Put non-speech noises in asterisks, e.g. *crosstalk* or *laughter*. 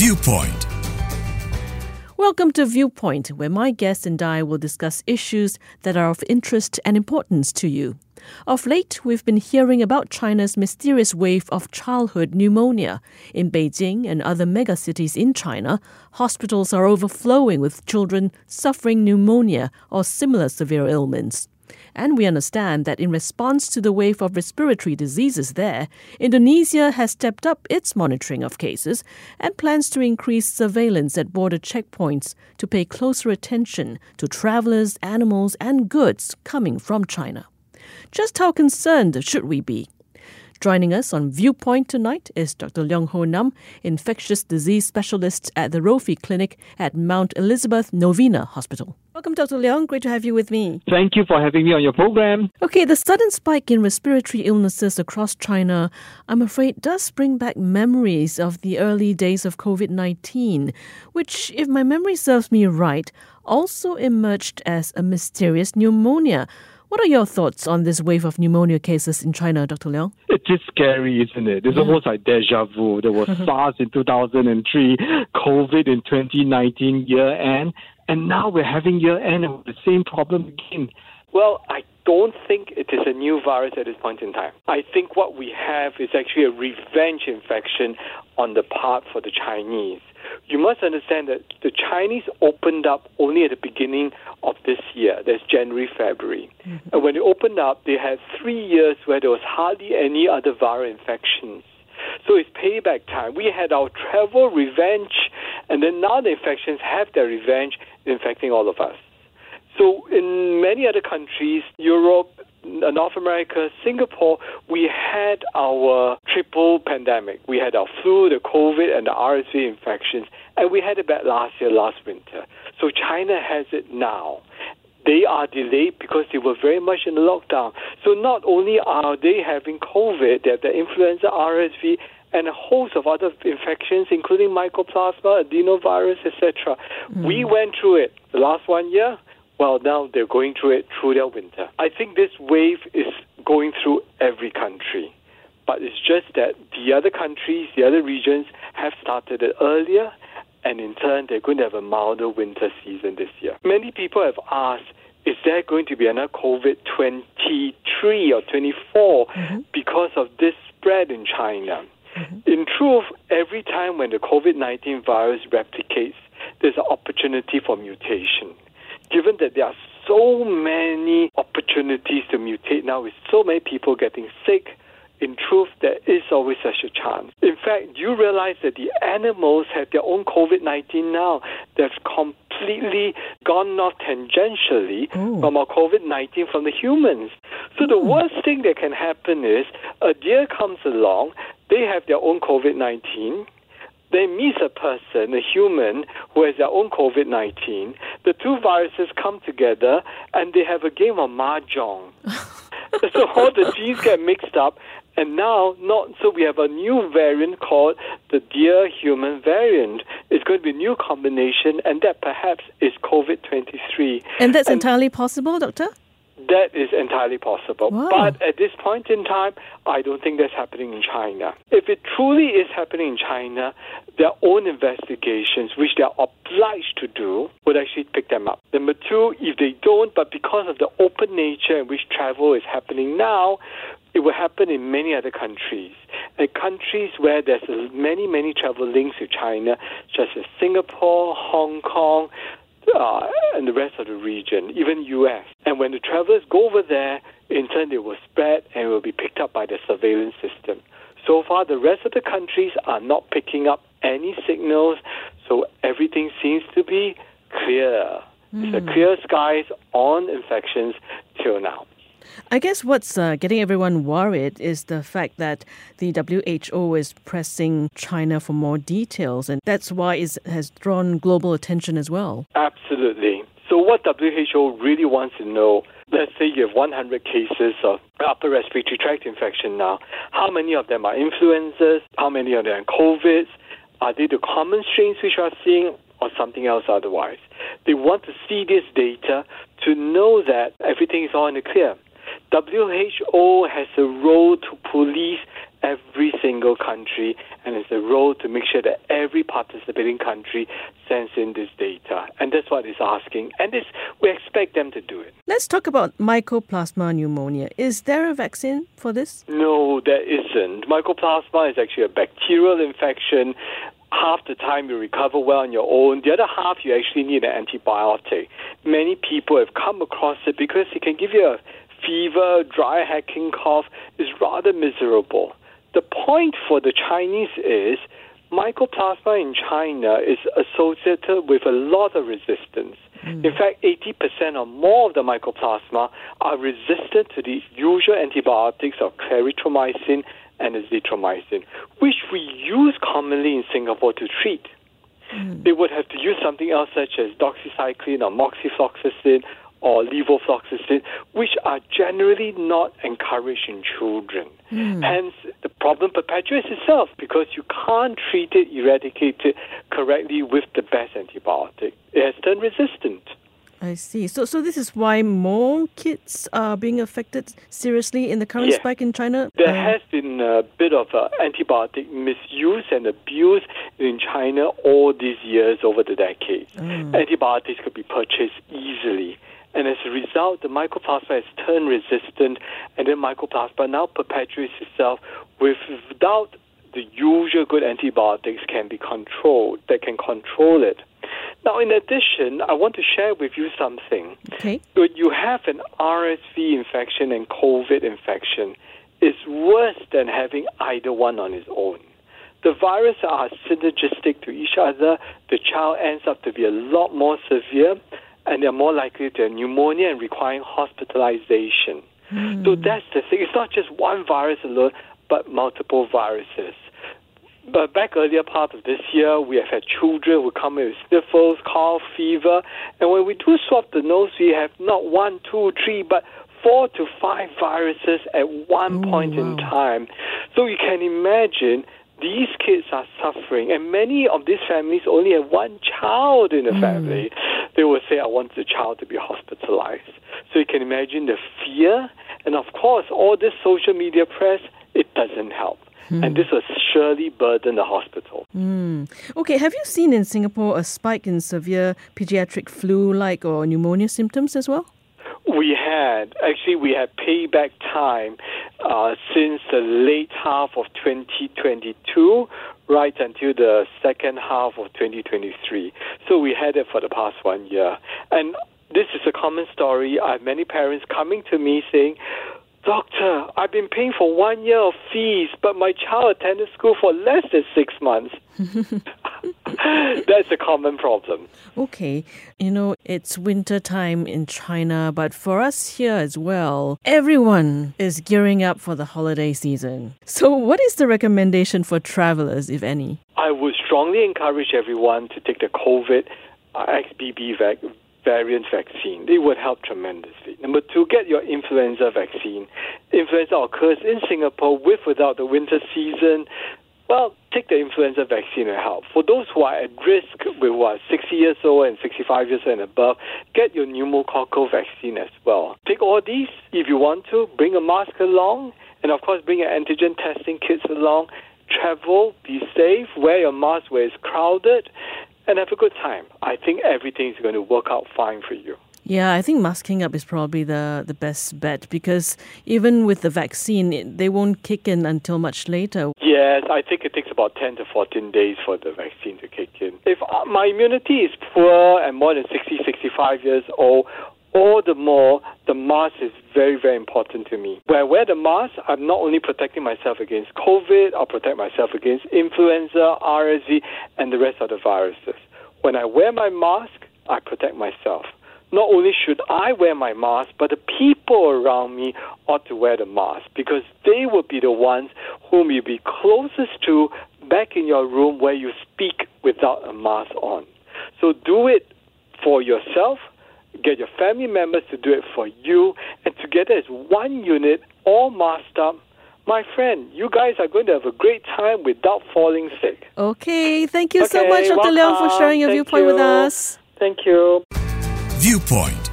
Viewpoint. Welcome to Viewpoint, where my guest and I will discuss issues that are of interest and importance to you. Of late, we've been hearing about China's mysterious wave of childhood pneumonia. In Beijing and other megacities in China, hospitals are overflowing with children suffering pneumonia or similar severe ailments. And we understand that in response to the wave of respiratory diseases there, Indonesia has stepped up its monitoring of cases and plans to increase surveillance at border checkpoints to pay closer attention to travelers, animals, and goods coming from China. Just how concerned should we be? Joining us on Viewpoint tonight is Dr. Leong Hoe Nam, infectious disease specialist at the Rophi Clinic at Mount Elizabeth Novena Hospital. Welcome, Dr. Leong. Great to have you with me. Thank you for having me on your program. Okay, the sudden spike in respiratory illnesses across China, I'm afraid, does bring back memories of the early days of COVID 19, which, if my memory serves me right, also emerged as a mysterious pneumonia. What are your thoughts on this wave of pneumonia cases in China, Dr. Leong? It is scary, isn't it? It's yeah. almost like deja vu. There was *laughs* SARS in 2003, COVID in 2019 year end, and now we're having year end and the same problem again. Well, I don't think it is a new virus at this point in time. I think what we have is actually a revenge infection on the part for the Chinese. You must understand that the Chinese opened up only at the beginning of this year. That's January, February. Mm-hmm. And when they opened up, they had three years where there was hardly any other viral infections. So it's payback time. We had our travel revenge, and then now the infections have their revenge infecting all of us. So in many other countries, Europe, North America, Singapore, we had our triple pandemic. We had our flu, the COVID, and the RSV infections, and we had it back last year, last winter. So China has it now. They are delayed because they were very much in the lockdown. So not only are they having COVID, they have the influenza, RSV, and a host of other infections, including mycoplasma, adenovirus, etc. Mm. We went through it the last one year. Well, now they're going through it through their winter. I think this wave is going through every country. But it's just that the other countries, the other regions have started it earlier, and in turn, they're going to have a milder winter season this year. Many people have asked, is there going to be another COVID 23 or 24 mm-hmm. because of this spread in China? Mm-hmm. In truth, every time when the COVID 19 virus replicates, there's an opportunity for mutation given that there are so many opportunities to mutate now with so many people getting sick, in truth, there is always such a chance. In fact, you realize that the animals have their own COVID 19 now. They've completely gone off tangentially Ooh. from our COVID 19 from the humans. So, the hmm. worst thing that can happen is a deer comes along, they have their own COVID 19 they meet a person, a human, who has their own COVID 19. The two viruses come together and they have a game of mahjong. *laughs* so all the genes get mixed up, and now, not so we have a new variant called the deer human variant. It's going to be a new combination, and that perhaps is COVID 23. And that's and entirely possible, Doctor? That is entirely possible. Wow. But at this point in time, I don't think that's happening in China. If it truly is happening in China, their own investigations, which they are obliged to do, would actually pick them up. Number two, if they don't, but because of the open nature in which travel is happening now, it will happen in many other countries. And countries where there's many, many travel links to China, such as Singapore, Hong Kong, uh, and the rest of the region, even U.S. And when the travelers go over there, in turn they will spread and will be picked up by the surveillance system. So far, the rest of the countries are not picking up any signals, so everything seems to be clear. Mm. It's a hmm. clear skies on infections till now. I guess what's uh, getting everyone worried is the fact that the WHO is pressing China for more details, and that's why it has drawn global attention as well. Absolutely. So, what WHO really wants to know let's say you have 100 cases of upper respiratory tract infection now, how many of them are influenzas? How many of them are COVID? Are they the common strains which are seeing? Or something else otherwise. They want to see this data to know that everything is all in the clear. WHO has a role to police every single country, and it's a role to make sure that every participating country sends in this data. And that's what it's asking. And this, we expect them to do it. Let's talk about mycoplasma pneumonia. Is there a vaccine for this? No, there isn't. Mycoplasma is actually a bacterial infection half the time you recover well on your own. The other half, you actually need an antibiotic. Many people have come across it because it can give you a fever, dry hacking cough. is rather miserable. The point for the Chinese is mycoplasma in China is associated with a lot of resistance. Mm. In fact, 80% or more of the mycoplasma are resistant to the usual antibiotics of clarithromycin and azithromycin, which we use commonly in Singapore to treat. Mm. They would have to use something else such as doxycycline or moxifloxacin or levofloxacin, which are generally not encouraged in children. Mm. Hence, the problem perpetuates itself because you can't treat it, eradicate it correctly with the best antibiotic. It has turned resistant. I see. So, so this is why more kids are being affected seriously in the current yes. spike in China. There uh, has been a bit of uh, antibiotic misuse and abuse in China all these years over the decades. Mm. Antibiotics could be purchased easily. And as a result, the mycoplasma has turned resistant, and then mycoplasma now perpetuates itself without the usual good antibiotics can be controlled, that can control it. Now, in addition, I want to share with you something. Okay. When you have an RSV infection and COVID infection, it's worse than having either one on its own. The viruses are synergistic to each other. The child ends up to be a lot more severe, and they're more likely to have pneumonia and requiring hospitalization. Mm. So that's the thing. It's not just one virus alone, but multiple viruses. But back earlier part of this year, we have had children who come in with sniffles, cough, fever, and when we do swab the nose, we have not one, two, three, but four to five viruses at one Ooh, point wow. in time. So you can imagine these kids are suffering, and many of these families only have one child in the mm. family. They will say, I want the child to be hospitalized. So you can imagine the fear, and of course, all this social media press, it doesn't help. Mm. And this will surely burden the hospital. Mm. Okay, have you seen in Singapore a spike in severe pediatric flu like or pneumonia symptoms as well? We had. Actually, we had payback time uh, since the late half of 2022 right until the second half of 2023. So we had it for the past one year. And this is a common story. I have many parents coming to me saying, Doctor, I've been paying for one year of fees, but my child attended school for less than six months. *laughs* That's a common problem. Okay. You know, it's winter time in China, but for us here as well, everyone is gearing up for the holiday season. So, what is the recommendation for travelers, if any? I would strongly encourage everyone to take the COVID XBB vac- variant vaccine. It would help tremendously. Number two, get your influenza vaccine. Influenza occurs in Singapore with without the winter season. Well, take the influenza vaccine and help. For those who are at risk with what, 60 years old and 65 years old and above, get your pneumococcal vaccine as well. Take all these if you want to. Bring a mask along, and of course, bring your antigen testing kits along. Travel, be safe, wear your mask where it's crowded, and have a good time. I think everything is going to work out fine for you. Yeah, I think masking up is probably the, the best bet because even with the vaccine, they won't kick in until much later. Yes, I think it takes about 10 to 14 days for the vaccine to kick in. If uh, my immunity is poor and more than 60, 65 years old, all the more the mask is very, very important to me. When I wear the mask, I'm not only protecting myself against COVID, I'll protect myself against influenza, RSV, and the rest of the viruses. When I wear my mask, I protect myself. Not only should I wear my mask, but the people around me ought to wear the mask because they will be the ones whom you'll be closest to back in your room where you speak without a mask on. So do it for yourself get your family members to do it for you, and together as one unit, all masked up. My friend, you guys are going to have a great time without falling sick. Okay, thank you okay, so much, Dr. Leong, for sharing your Thank viewpoint you. with us. Thank you. Viewpoint